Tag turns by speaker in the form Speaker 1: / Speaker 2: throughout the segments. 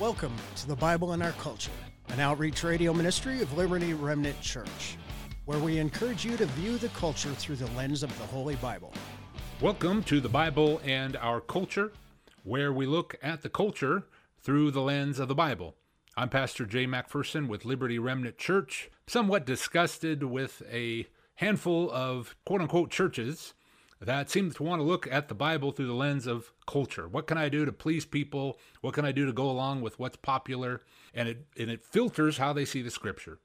Speaker 1: Welcome to the Bible in Our Culture, an outreach radio ministry of Liberty Remnant Church, where we encourage you to view the culture through the lens of the Holy Bible.
Speaker 2: Welcome to the Bible and Our Culture, where we look at the culture through the lens of the Bible. I'm Pastor Jay MacPherson with Liberty Remnant Church, somewhat disgusted with a handful of quote unquote churches that seem to want to look at the Bible through the lens of culture. What can I do to please people? What can I do to go along with what's popular? And it and it filters how they see the scripture.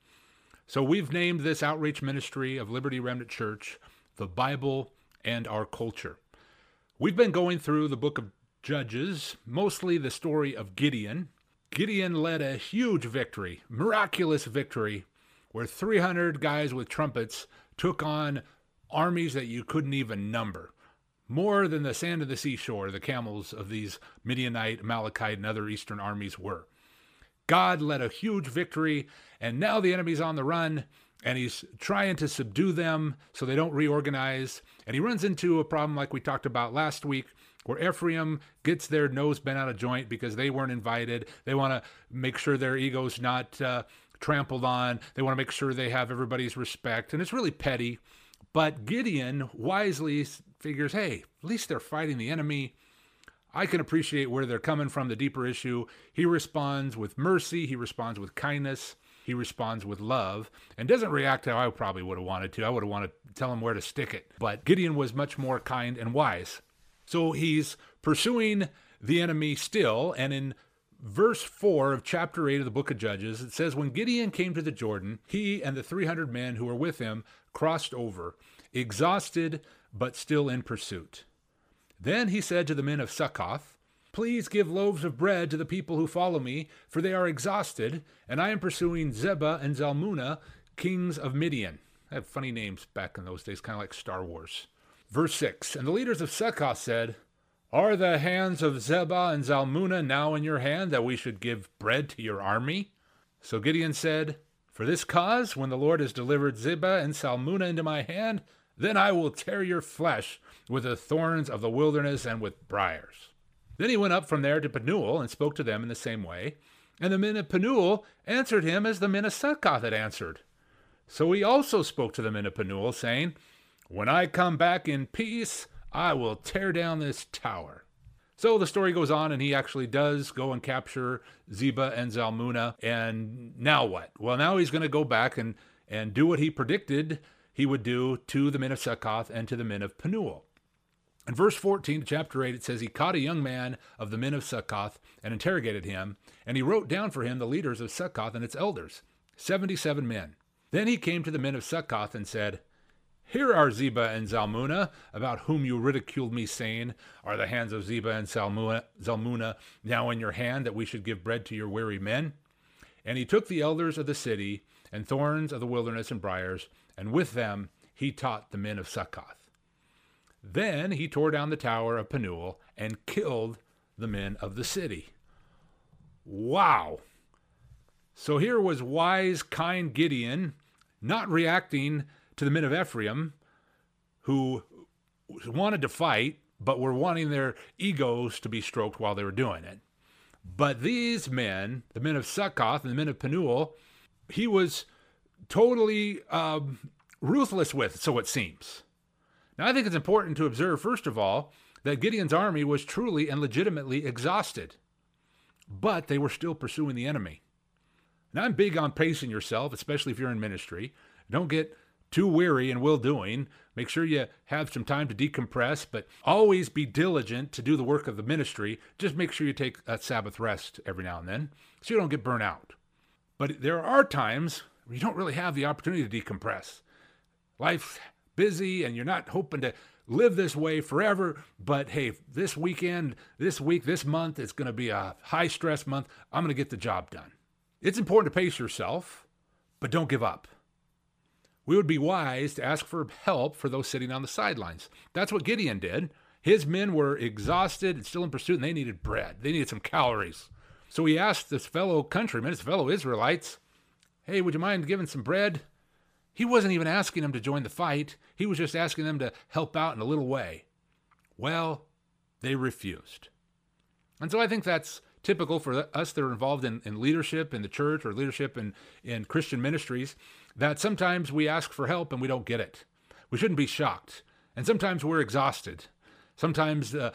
Speaker 2: So we've named this outreach ministry of Liberty Remnant Church the Bible and our culture. We've been going through the book of Judges, mostly the story of Gideon. Gideon led a huge victory, miraculous victory, where 300 guys with trumpets took on armies that you couldn't even number. More than the sand of the seashore, the camels of these Midianite, Amalekite, and other eastern armies were. God led a huge victory, and now the enemy's on the run, and he's trying to subdue them so they don't reorganize. And he runs into a problem like we talked about last week, where Ephraim gets their nose bent out of joint because they weren't invited. They want to make sure their ego's not uh, trampled on. They want to make sure they have everybody's respect, and it's really petty. But Gideon wisely figures, hey, at least they're fighting the enemy. I can appreciate where they're coming from, the deeper issue. He responds with mercy, he responds with kindness, he responds with love, and doesn't react how I probably would have wanted to. I would have wanted to tell him where to stick it. But Gideon was much more kind and wise. So he's pursuing the enemy still, and in verse 4 of chapter 8 of the book of Judges, it says, When Gideon came to the Jordan, he and the 300 men who were with him crossed over, exhausted but still in pursuit. Then he said to the men of Succoth, Please give loaves of bread to the people who follow me, for they are exhausted, and I am pursuing Zebah and Zalmunna, kings of Midian. I have funny names back in those days, kind of like Star Wars. Verse 6 And the leaders of Succoth said, Are the hands of Zebah and Zalmunna now in your hand, that we should give bread to your army? So Gideon said, For this cause, when the Lord has delivered Zebah and Zalmunna into my hand, then I will tear your flesh with the thorns of the wilderness and with briars. Then he went up from there to Penuel and spoke to them in the same way. And the men of Penuel answered him as the men of Succoth had answered. So he also spoke to the men of Penuel, saying, When I come back in peace, I will tear down this tower. So the story goes on, and he actually does go and capture Zebah and Zalmunna. And now what? Well, now he's going to go back and, and do what he predicted he would do to the men of Succoth and to the men of Penuel. In verse 14 of chapter 8, it says, He caught a young man of the men of Succoth and interrogated him, and he wrote down for him the leaders of Succoth and its elders, 77 men. Then he came to the men of Succoth and said, Here are Zebah and Zalmunna, about whom you ridiculed me, saying, Are the hands of Zebah and Zalmunna now in your hand, that we should give bread to your weary men? And he took the elders of the city, and thorns of the wilderness and briars, and with them he taught the men of Succoth. Then he tore down the tower of Penuel and killed the men of the city. Wow! So here was wise, kind Gideon not reacting to the men of Ephraim who wanted to fight, but were wanting their egos to be stroked while they were doing it. But these men, the men of Succoth and the men of Penuel, he was totally um, ruthless with, so it seems. Now, I think it's important to observe, first of all, that Gideon's army was truly and legitimately exhausted, but they were still pursuing the enemy. Now, I'm big on pacing yourself, especially if you're in ministry. Don't get too weary and will doing. Make sure you have some time to decompress, but always be diligent to do the work of the ministry. Just make sure you take a Sabbath rest every now and then so you don't get burnt out. But there are times where you don't really have the opportunity to decompress. Life's busy and you're not hoping to live this way forever. But hey, this weekend, this week, this month, it's going to be a high stress month. I'm going to get the job done. It's important to pace yourself, but don't give up. We would be wise to ask for help for those sitting on the sidelines. That's what Gideon did. His men were exhausted and still in pursuit, and they needed bread. They needed some calories. So he asked his fellow countrymen, his fellow Israelites, Hey, would you mind giving some bread? He wasn't even asking them to join the fight, he was just asking them to help out in a little way. Well, they refused. And so I think that's typical for us that are involved in, in leadership in the church or leadership in, in Christian ministries that sometimes we ask for help and we don't get it. We shouldn't be shocked. And sometimes we're exhausted. Sometimes uh,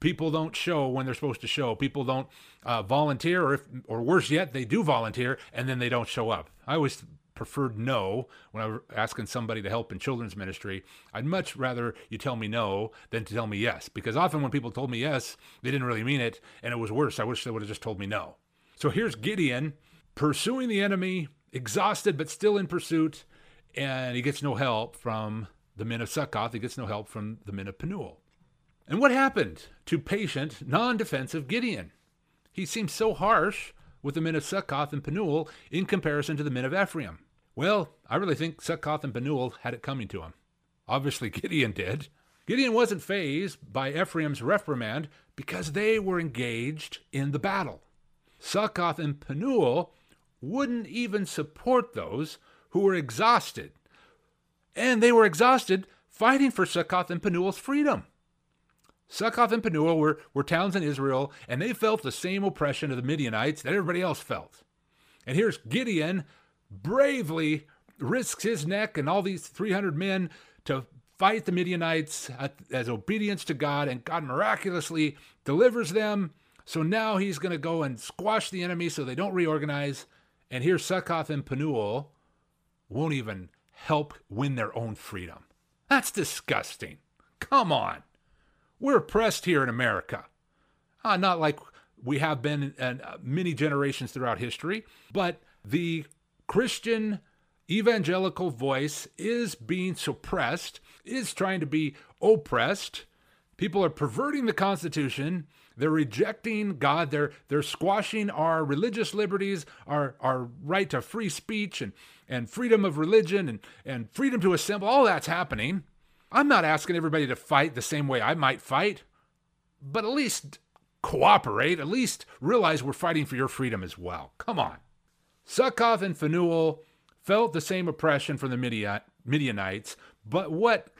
Speaker 2: people don't show when they're supposed to show. People don't uh, volunteer, or if, or worse yet, they do volunteer and then they don't show up. I always preferred no when I was asking somebody to help in children's ministry. I'd much rather you tell me no than to tell me yes, because often when people told me yes, they didn't really mean it, and it was worse. I wish they would have just told me no. So here's Gideon pursuing the enemy, exhausted but still in pursuit, and he gets no help from the men of Succoth. He gets no help from the men of Penuel. And what happened to patient, non defensive Gideon? He seems so harsh with the men of Succoth and Penuel in comparison to the men of Ephraim. Well, I really think Succoth and Penuel had it coming to him. Obviously, Gideon did. Gideon wasn't fazed by Ephraim's reprimand because they were engaged in the battle. Succoth and Penuel wouldn't even support those who were exhausted. And they were exhausted fighting for Succoth and Penuel's freedom. Succoth and Penuel were, were towns in Israel, and they felt the same oppression of the Midianites that everybody else felt. And here's Gideon bravely risks his neck and all these 300 men to fight the Midianites as obedience to God, and God miraculously delivers them. So now he's going to go and squash the enemy so they don't reorganize. And here Succoth and Penuel won't even help win their own freedom. That's disgusting. Come on. We're oppressed here in America. Uh, not like we have been in, uh, many generations throughout history, but the Christian evangelical voice is being suppressed, is trying to be oppressed. People are perverting the Constitution. They're rejecting God. They're they're squashing our religious liberties, our our right to free speech and, and freedom of religion and, and freedom to assemble. All that's happening. I'm not asking everybody to fight the same way I might fight, but at least cooperate, at least realize we're fighting for your freedom as well. Come on. Succoth and Penuel felt the same oppression from the Midianites, but what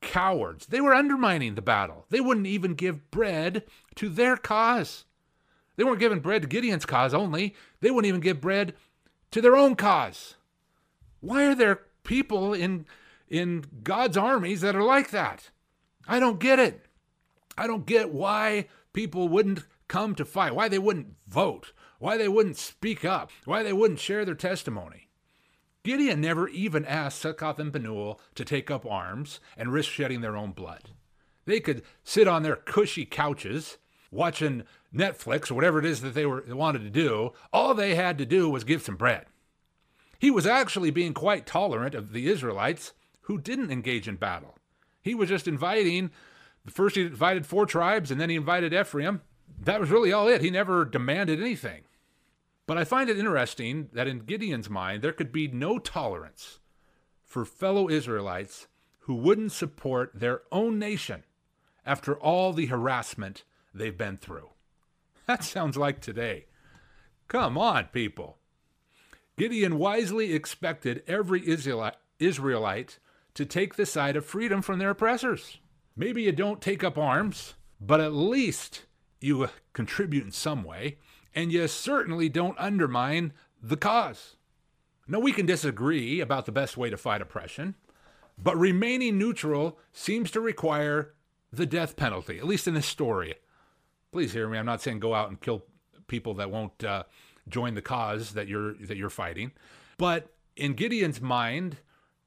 Speaker 2: cowards. They were undermining the battle. They wouldn't even give bread to their cause. They weren't giving bread to Gideon's cause only, they wouldn't even give bread to their own cause. Why are there people in in God's armies that are like that. I don't get it. I don't get why people wouldn't come to fight, why they wouldn't vote, why they wouldn't speak up, why they wouldn't share their testimony. Gideon never even asked Succoth and Penuel to take up arms and risk shedding their own blood. They could sit on their cushy couches watching Netflix or whatever it is that they were they wanted to do. All they had to do was give some bread. He was actually being quite tolerant of the Israelites who didn't engage in battle. He was just inviting, first he invited four tribes and then he invited Ephraim. That was really all it. He never demanded anything. But I find it interesting that in Gideon's mind, there could be no tolerance for fellow Israelites who wouldn't support their own nation after all the harassment they've been through. That sounds like today. Come on, people. Gideon wisely expected every Israelite to take the side of freedom from their oppressors. Maybe you don't take up arms, but at least you contribute in some way, and you certainly don't undermine the cause. Now, we can disagree about the best way to fight oppression, but remaining neutral seems to require the death penalty, at least in this story. Please hear me. I'm not saying go out and kill people that won't uh, join the cause that you're that you're fighting, but in Gideon's mind,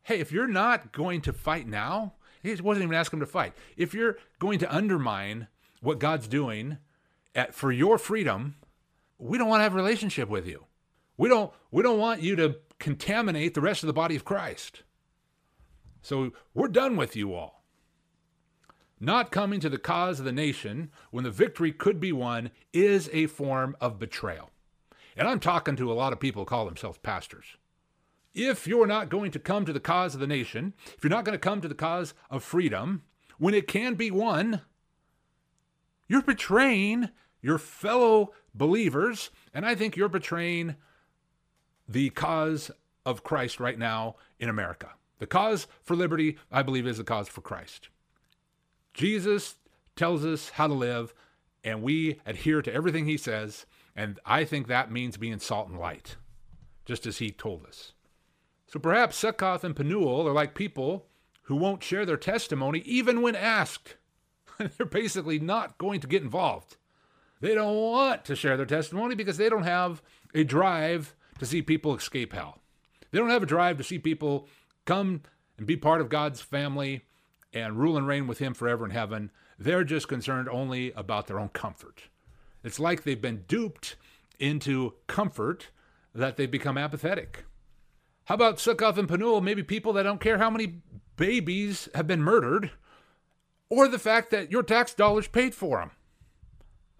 Speaker 2: hey, if you're not going to fight now, he wasn't even asking him to fight. If you're going to undermine what God's doing at, for your freedom, we don't want to have a relationship with you. We don't we don't want you to contaminate the rest of the body of Christ. So we're done with you all. Not coming to the cause of the nation when the victory could be won is a form of betrayal. And I'm talking to a lot of people who call themselves pastors if you're not going to come to the cause of the nation, if you're not going to come to the cause of freedom, when it can be won, you're betraying your fellow believers, and I think you're betraying the cause of Christ right now in America. The cause for liberty, I believe, is the cause for Christ. Jesus tells us how to live, and we adhere to everything he says. And I think that means being salt and light, just as he told us. So perhaps Succoth and Penuel are like people who won't share their testimony even when asked. They're basically not going to get involved. They don't want to share their testimony because they don't have a drive to see people escape hell. They don't have a drive to see people come and be part of God's family and rule and reign with Him forever in heaven. They're just concerned only about their own comfort. It's like they've been duped into comfort that they become apathetic. How about Succoth and Penuel? Maybe people that don't care how many babies have been murdered or the fact that your tax dollars paid for them.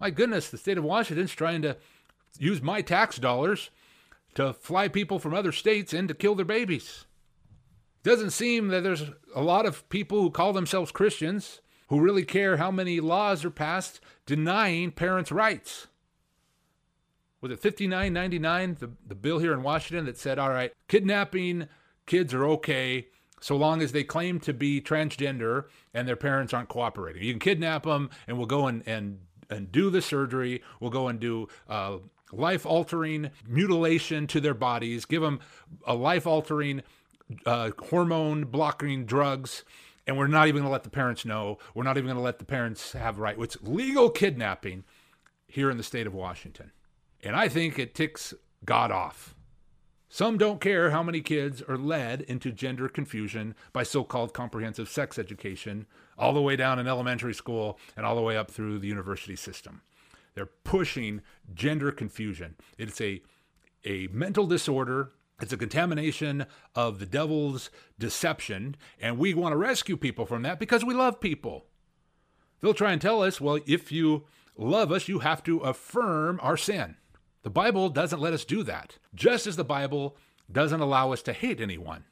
Speaker 2: My goodness, the state of Washington's trying to use my tax dollars to fly people from other states in to kill their babies. Doesn't seem that there's a lot of people who call themselves Christians who really care how many laws are passed denying parents' rights. Was it 5999, the, the bill here in Washington that said, all right, kidnapping kids are okay so long as they claim to be transgender and their parents aren't cooperating. You can kidnap them and we'll go and, and, and do the surgery. We'll go and do uh, life altering mutilation to their bodies, give them a life altering uh, hormone blocking drugs and we're not even going to let the parents know. We're not even going to let the parents have right. It's legal kidnapping here in the state of Washington. And I think it ticks God off. Some don't care how many kids are led into gender confusion by so called comprehensive sex education, all the way down in elementary school and all the way up through the university system. They're pushing gender confusion. It's a, a mental disorder it's a contamination of the devil's deception, and we want to rescue people from that because we love people. They'll try and tell us, well, if you love us, you have to affirm our sin. The Bible doesn't let us do that, just as the Bible doesn't allow us to hate anyone.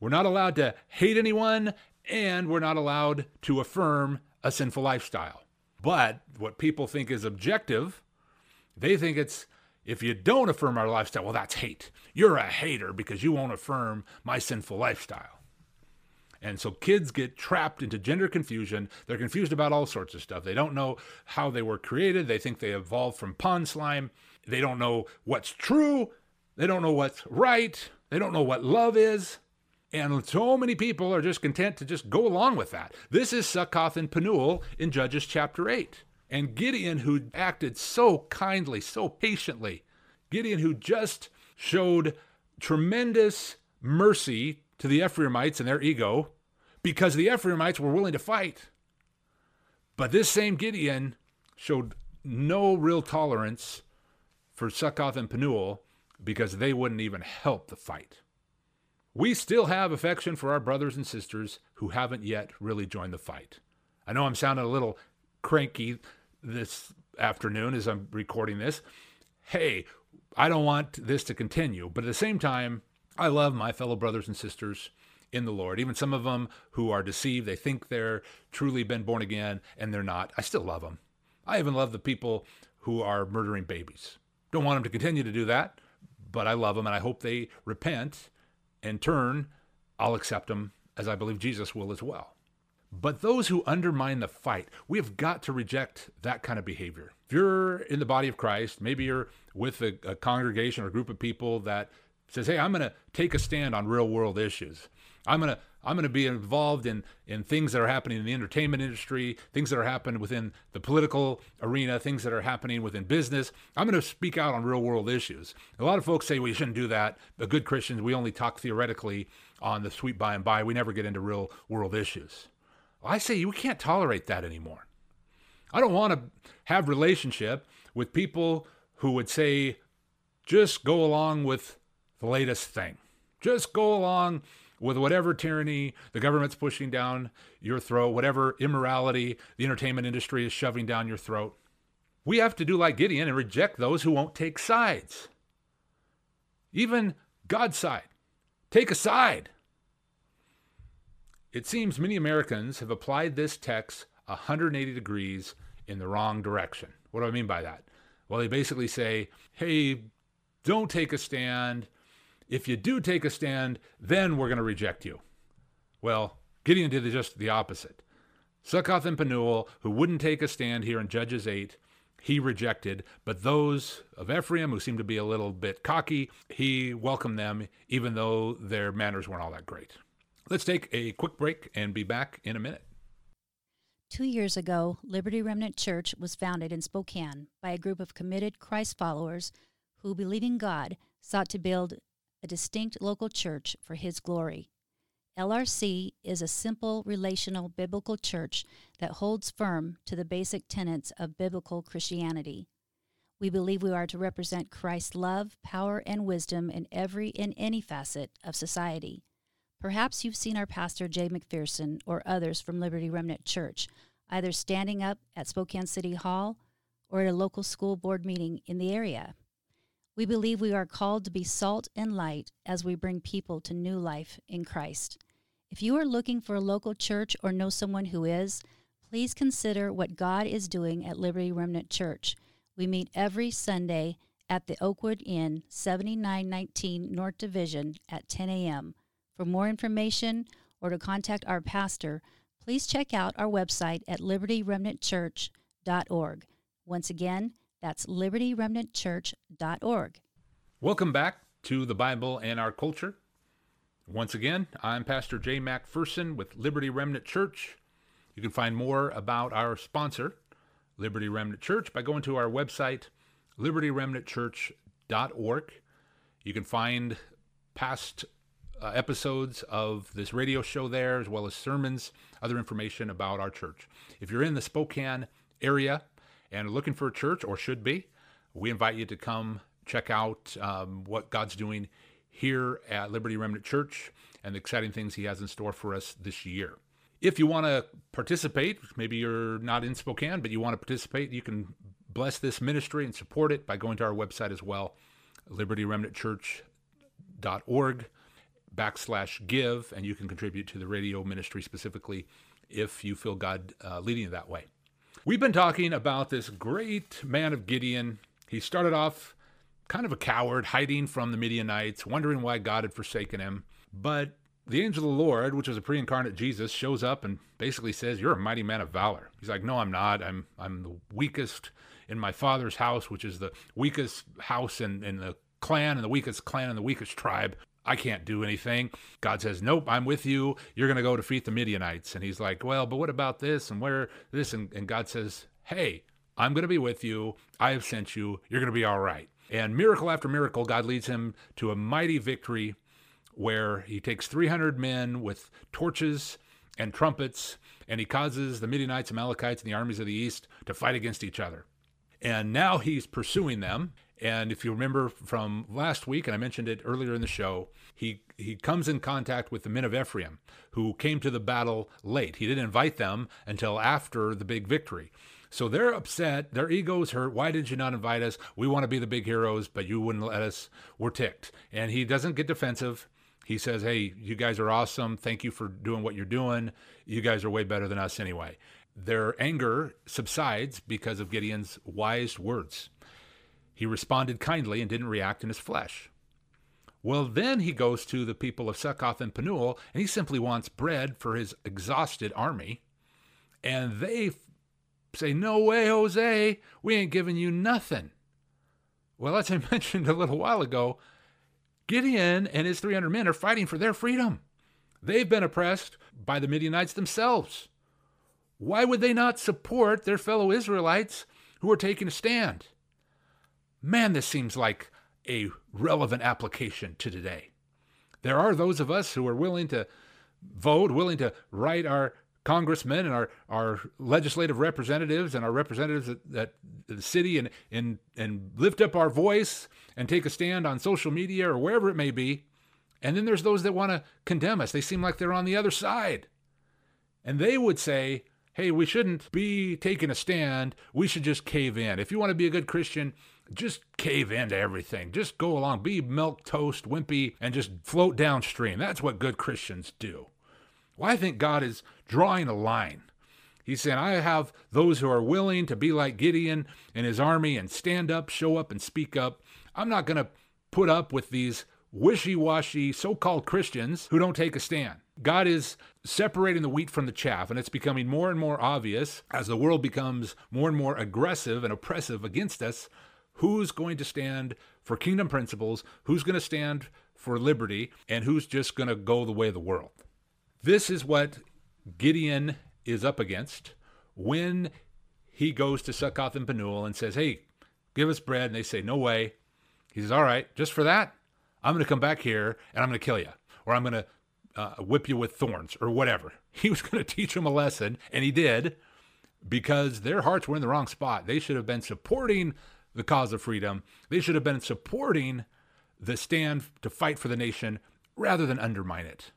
Speaker 2: We're not allowed to hate anyone, and we're not allowed to affirm a sinful lifestyle. But what people think is objective, they think it's if you don't affirm our lifestyle, well, that's hate. You're a hater because you won't affirm my sinful lifestyle. And so kids get trapped into gender confusion. They're confused about all sorts of stuff. They don't know how they were created. They think they evolved from pond slime. They don't know what's true. They don't know what's right. They don't know what love is. And so many people are just content to just go along with that. This is Succoth and Penuel in Judges chapter 8. And Gideon, who acted so kindly, so patiently, Gideon, who just showed tremendous mercy to the Ephraimites and their ego because the Ephraimites were willing to fight. But this same Gideon showed no real tolerance for Succoth and Penuel because they wouldn't even help the fight. We still have affection for our brothers and sisters who haven't yet really joined the fight. I know I'm sounding a little cranky this afternoon as I'm recording this. Hey, I don't want this to continue, but at the same time, I love my fellow brothers and sisters in the Lord. Even some of them who are deceived, they think they're truly been born again and they're not. I still love them. I even love the people who are murdering babies. Don't want them to continue to do that, but I love them and I hope they repent and turn. I'll accept them as I believe Jesus will as well. But those who undermine the fight, we have got to reject that kind of behavior. If you're in the body of Christ, maybe you're with a, a congregation or a group of people that says, "Hey, I'm going to take a stand on real world issues. I'm going to I'm going to be involved in in things that are happening in the entertainment industry, things that are happening within the political arena, things that are happening within business. I'm going to speak out on real world issues." A lot of folks say we shouldn't do that. But good Christians, we only talk theoretically on the sweet by and by. We never get into real world issues. I say you can't tolerate that anymore. I don't want to have relationship with people who would say, just go along with the latest thing. Just go along with whatever tyranny the government's pushing down your throat, whatever immorality the entertainment industry is shoving down your throat. We have to do like Gideon and reject those who won't take sides. Even God's side. Take a side. It seems many Americans have applied this text 180 degrees in the wrong direction. What do I mean by that? Well, they basically say, hey, don't take a stand. If you do take a stand, then we're going to reject you. Well, Gideon did just the opposite. Succoth and Penuel, who wouldn't take a stand here in Judges 8, he rejected. But those of Ephraim, who seemed to be a little bit cocky, he welcomed them, even though their manners weren't all that great. Let's take a quick break and be back in a minute.
Speaker 3: Two years ago, Liberty Remnant Church was founded in Spokane by a group of committed Christ followers who, believing God, sought to build a distinct local church for His glory. LRC is a simple, relational, biblical church that holds firm to the basic tenets of biblical Christianity. We believe we are to represent Christ's love, power, and wisdom in every and any facet of society. Perhaps you've seen our pastor Jay McPherson or others from Liberty Remnant Church either standing up at Spokane City Hall or at a local school board meeting in the area. We believe we are called to be salt and light as we bring people to new life in Christ. If you are looking for a local church or know someone who is, please consider what God is doing at Liberty Remnant Church. We meet every Sunday at the Oakwood Inn, 7919 North Division at 10 a.m. For more information or to contact our pastor, please check out our website at libertyremnantchurch.org. Once again, that's libertyremnantchurch.org.
Speaker 2: Welcome back to the Bible and our culture. Once again, I'm Pastor Jay MacPherson with Liberty Remnant Church. You can find more about our sponsor, Liberty Remnant Church, by going to our website, libertyremnantchurch.org. You can find past uh, episodes of this radio show there, as well as sermons, other information about our church. If you're in the Spokane area and looking for a church, or should be, we invite you to come check out um, what God's doing here at Liberty Remnant Church and the exciting things He has in store for us this year. If you want to participate, maybe you're not in Spokane, but you want to participate, you can bless this ministry and support it by going to our website as well, libertyremnantchurch.org backslash give, and you can contribute to the radio ministry specifically if you feel God uh, leading you that way. We've been talking about this great man of Gideon. He started off kind of a coward, hiding from the Midianites, wondering why God had forsaken him. But the angel of the Lord, which was a pre-incarnate Jesus, shows up and basically says, "You're a mighty man of valor." He's like, "No, I'm not. I'm I'm the weakest in my father's house, which is the weakest house in, in the clan and the weakest clan and the weakest tribe. I can't do anything. God says, Nope, I'm with you. You're going to go defeat the Midianites. And he's like, Well, but what about this and where this? And, and God says, Hey, I'm going to be with you. I have sent you. You're going to be all right. And miracle after miracle, God leads him to a mighty victory where he takes 300 men with torches and trumpets, and he causes the Midianites, Amalekites, and the armies of the east to fight against each other. And now he's pursuing them. And if you remember from last week, and I mentioned it earlier in the show, he, he comes in contact with the men of Ephraim who came to the battle late. He didn't invite them until after the big victory. So they're upset. Their ego's hurt. Why did you not invite us? We want to be the big heroes, but you wouldn't let us. We're ticked. And he doesn't get defensive. He says, Hey, you guys are awesome. Thank you for doing what you're doing. You guys are way better than us anyway. Their anger subsides because of Gideon's wise words. He responded kindly and didn't react in his flesh. Well, then he goes to the people of Succoth and Penuel, and he simply wants bread for his exhausted army. And they say, No way, Jose, we ain't giving you nothing. Well, as I mentioned a little while ago, Gideon and his 300 men are fighting for their freedom. They've been oppressed by the Midianites themselves. Why would they not support their fellow Israelites who are taking a stand? Man, this seems like a relevant application to today. There are those of us who are willing to vote, willing to write our congressmen and our, our legislative representatives and our representatives at, at the city and, and, and lift up our voice and take a stand on social media or wherever it may be. And then there's those that want to condemn us. They seem like they're on the other side. And they would say, hey, we shouldn't be taking a stand. We should just cave in. If you want to be a good Christian, just cave into everything. Just go along, be milk toast, wimpy, and just float downstream. That's what good Christians do. Well, I think God is drawing a line. He's saying, I have those who are willing to be like Gideon and his army and stand up, show up, and speak up. I'm not going to put up with these wishy washy so called Christians who don't take a stand. God is separating the wheat from the chaff, and it's becoming more and more obvious as the world becomes more and more aggressive and oppressive against us. Who's going to stand for kingdom principles? Who's going to stand for liberty? And who's just going to go the way of the world? This is what Gideon is up against when he goes to Succoth and Penuel and says, Hey, give us bread. And they say, No way. He says, All right, just for that, I'm going to come back here and I'm going to kill you, or I'm going to uh, whip you with thorns, or whatever. He was going to teach them a lesson, and he did because their hearts were in the wrong spot. They should have been supporting the cause of freedom, they should have been supporting the stand to fight for the nation rather than undermine it.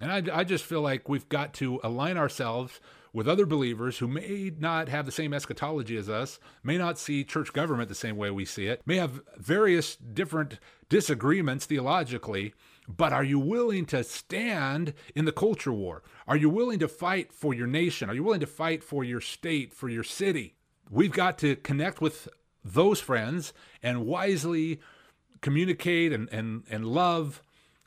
Speaker 2: And I, I just feel like we've got to align ourselves with other believers who may not have the same eschatology as us, may not see church government the same way we see it, may have various different disagreements theologically, but are you willing to stand in the culture war? Are you willing to fight for your nation? Are you willing to fight for your state, for your city? We've got to connect with those friends and wisely communicate and, and, and love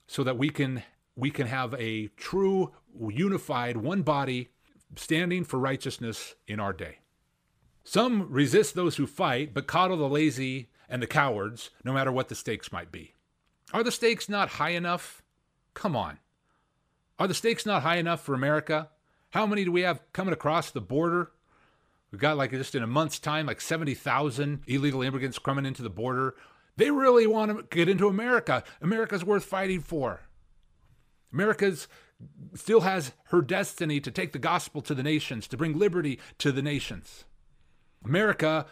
Speaker 2: so that we can we can have a true unified one body standing for righteousness in our day. Some resist those who fight, but coddle the lazy and the cowards, no matter what the stakes might be. Are the stakes not high enough? Come on. Are the stakes not high enough for America? How many do we have coming across the border? We've got like just in a month's time, like 70,000 illegal immigrants coming into the border. They really want to get into America. America's worth fighting for. America's still has her destiny to take the gospel to the nations, to bring liberty to the nations. America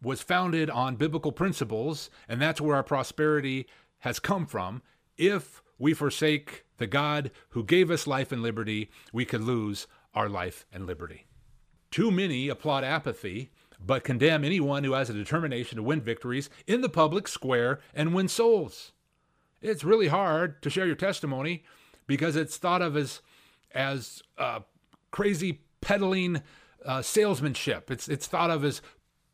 Speaker 2: was founded on biblical principles, and that's where our prosperity has come from. If we forsake the God who gave us life and liberty, we could lose our life and liberty. Too many applaud apathy, but condemn anyone who has a determination to win victories in the public square and win souls. It's really hard to share your testimony because it's thought of as as uh, crazy peddling uh, salesmanship. It's it's thought of as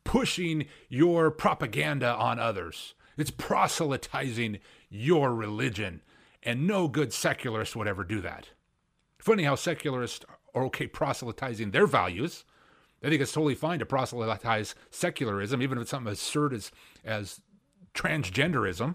Speaker 2: pushing your propaganda on others. It's proselytizing your religion, and no good secularist would ever do that. Funny how secularists are okay proselytizing their values. I think it's totally fine to proselytize secularism, even if it's something as absurd as, as transgenderism.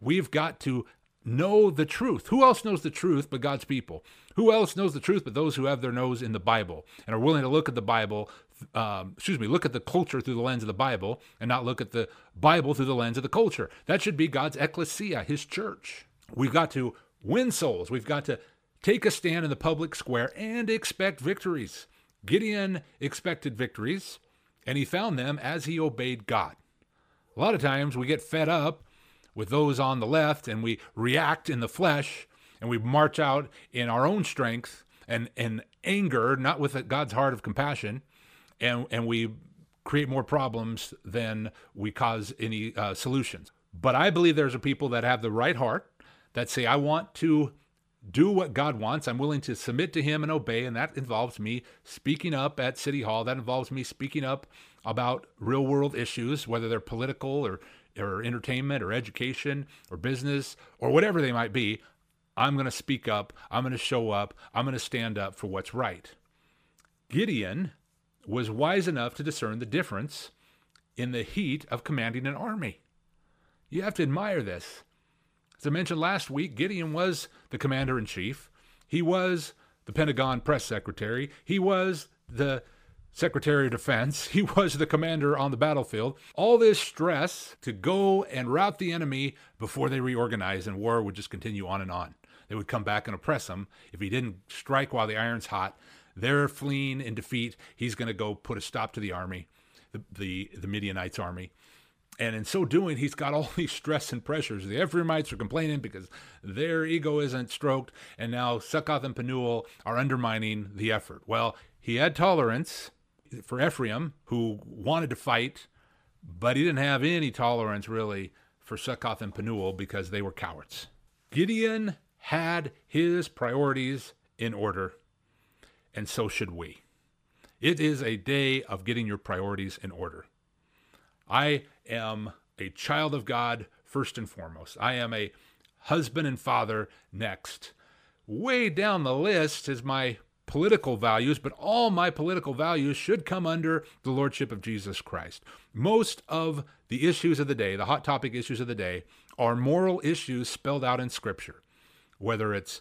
Speaker 2: We've got to know the truth. Who else knows the truth but God's people? Who else knows the truth but those who have their nose in the Bible and are willing to look at the Bible, um, excuse me, look at the culture through the lens of the Bible and not look at the Bible through the lens of the culture? That should be God's ecclesia, his church. We've got to win souls. We've got to take a stand in the public square and expect victories. Gideon expected victories, and he found them as he obeyed God. A lot of times we get fed up with those on the left and we react in the flesh and we march out in our own strength and, and anger, not with God's heart of compassion, and, and we create more problems than we cause any uh, solutions. But I believe there's a people that have the right heart that say, I want to do what God wants. I'm willing to submit to Him and obey. And that involves me speaking up at City Hall. That involves me speaking up about real world issues, whether they're political or or entertainment or education or business or whatever they might be, I'm going to speak up. I'm going to show up. I'm going to stand up for what's right. Gideon was wise enough to discern the difference in the heat of commanding an army. You have to admire this. As I mentioned last week, Gideon was the commander in chief. He was the Pentagon press secretary. He was the Secretary of Defense. He was the commander on the battlefield. All this stress to go and rout the enemy before they reorganize, and war would just continue on and on. They would come back and oppress him. If he didn't strike while the iron's hot, they're fleeing in defeat. He's going to go put a stop to the army, the, the, the Midianites' army. And in so doing, he's got all these stress and pressures. The Ephraimites are complaining because their ego isn't stroked, and now Succoth and Penuel are undermining the effort. Well, he had tolerance for Ephraim, who wanted to fight, but he didn't have any tolerance really for Succoth and Penuel because they were cowards. Gideon had his priorities in order, and so should we. It is a day of getting your priorities in order. I am a child of God first and foremost. I am a husband and father next. way down the list is my political values, but all my political values should come under the Lordship of Jesus Christ. Most of the issues of the day, the hot topic issues of the day, are moral issues spelled out in Scripture, whether it's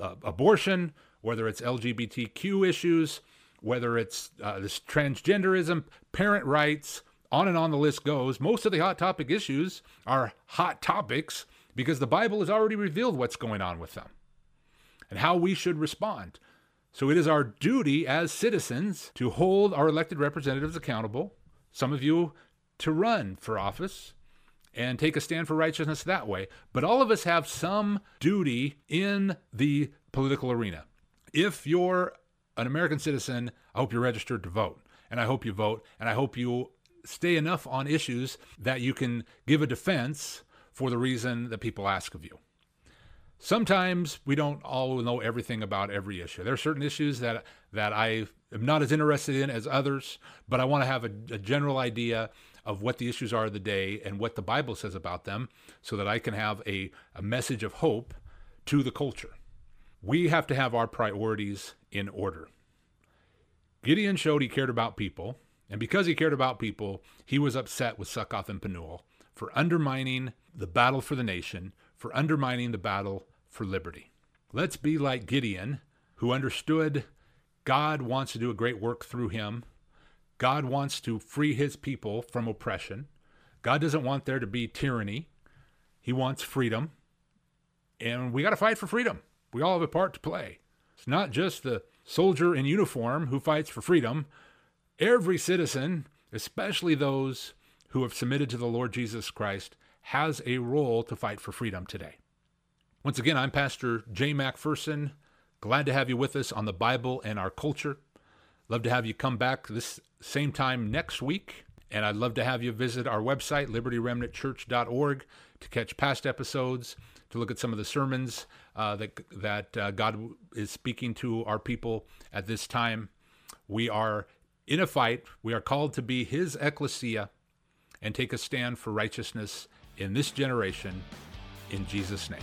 Speaker 2: uh, abortion, whether it's LGBTQ issues, whether it's uh, this transgenderism, parent rights, on and on the list goes. Most of the hot topic issues are hot topics because the Bible has already revealed what's going on with them and how we should respond. So it is our duty as citizens to hold our elected representatives accountable. Some of you to run for office and take a stand for righteousness that way. But all of us have some duty in the political arena. If you're an American citizen, I hope you're registered to vote. And I hope you vote. And I hope you stay enough on issues that you can give a defense for the reason that people ask of you. Sometimes we don't all know everything about every issue. There are certain issues that that I am not as interested in as others, but I want to have a, a general idea of what the issues are of the day and what the Bible says about them so that I can have a, a message of hope to the culture. We have to have our priorities in order. Gideon showed he cared about people, and because he cared about people, he was upset with Succoth and Penuel for undermining the battle for the nation, for undermining the battle for liberty. Let's be like Gideon, who understood God wants to do a great work through him. God wants to free his people from oppression. God doesn't want there to be tyranny. He wants freedom. And we got to fight for freedom. We all have a part to play. It's not just the soldier in uniform who fights for freedom. Every citizen, especially those who have submitted to the Lord Jesus Christ, has a role to fight for freedom today. Once again, I'm Pastor Jay MacPherson. Glad to have you with us on the Bible and our culture. Love to have you come back this same time next week. And I'd love to have you visit our website, libertyremnantchurch.org, to catch past episodes, to look at some of the sermons uh, that, that uh, God is speaking to our people at this time. We are in a fight. We are called to be His ecclesia and take a stand for righteousness in this generation. In Jesus' name.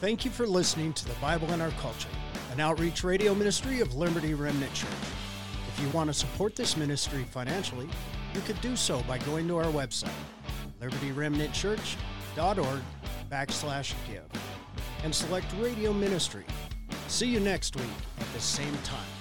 Speaker 1: Thank you for listening to the Bible in Our Culture, an outreach radio ministry of Liberty Remnant Church. If you want to support this ministry financially, you could do so by going to our website, libertyremnantchurch.org backslash give, and select Radio Ministry. See you next week at the same time.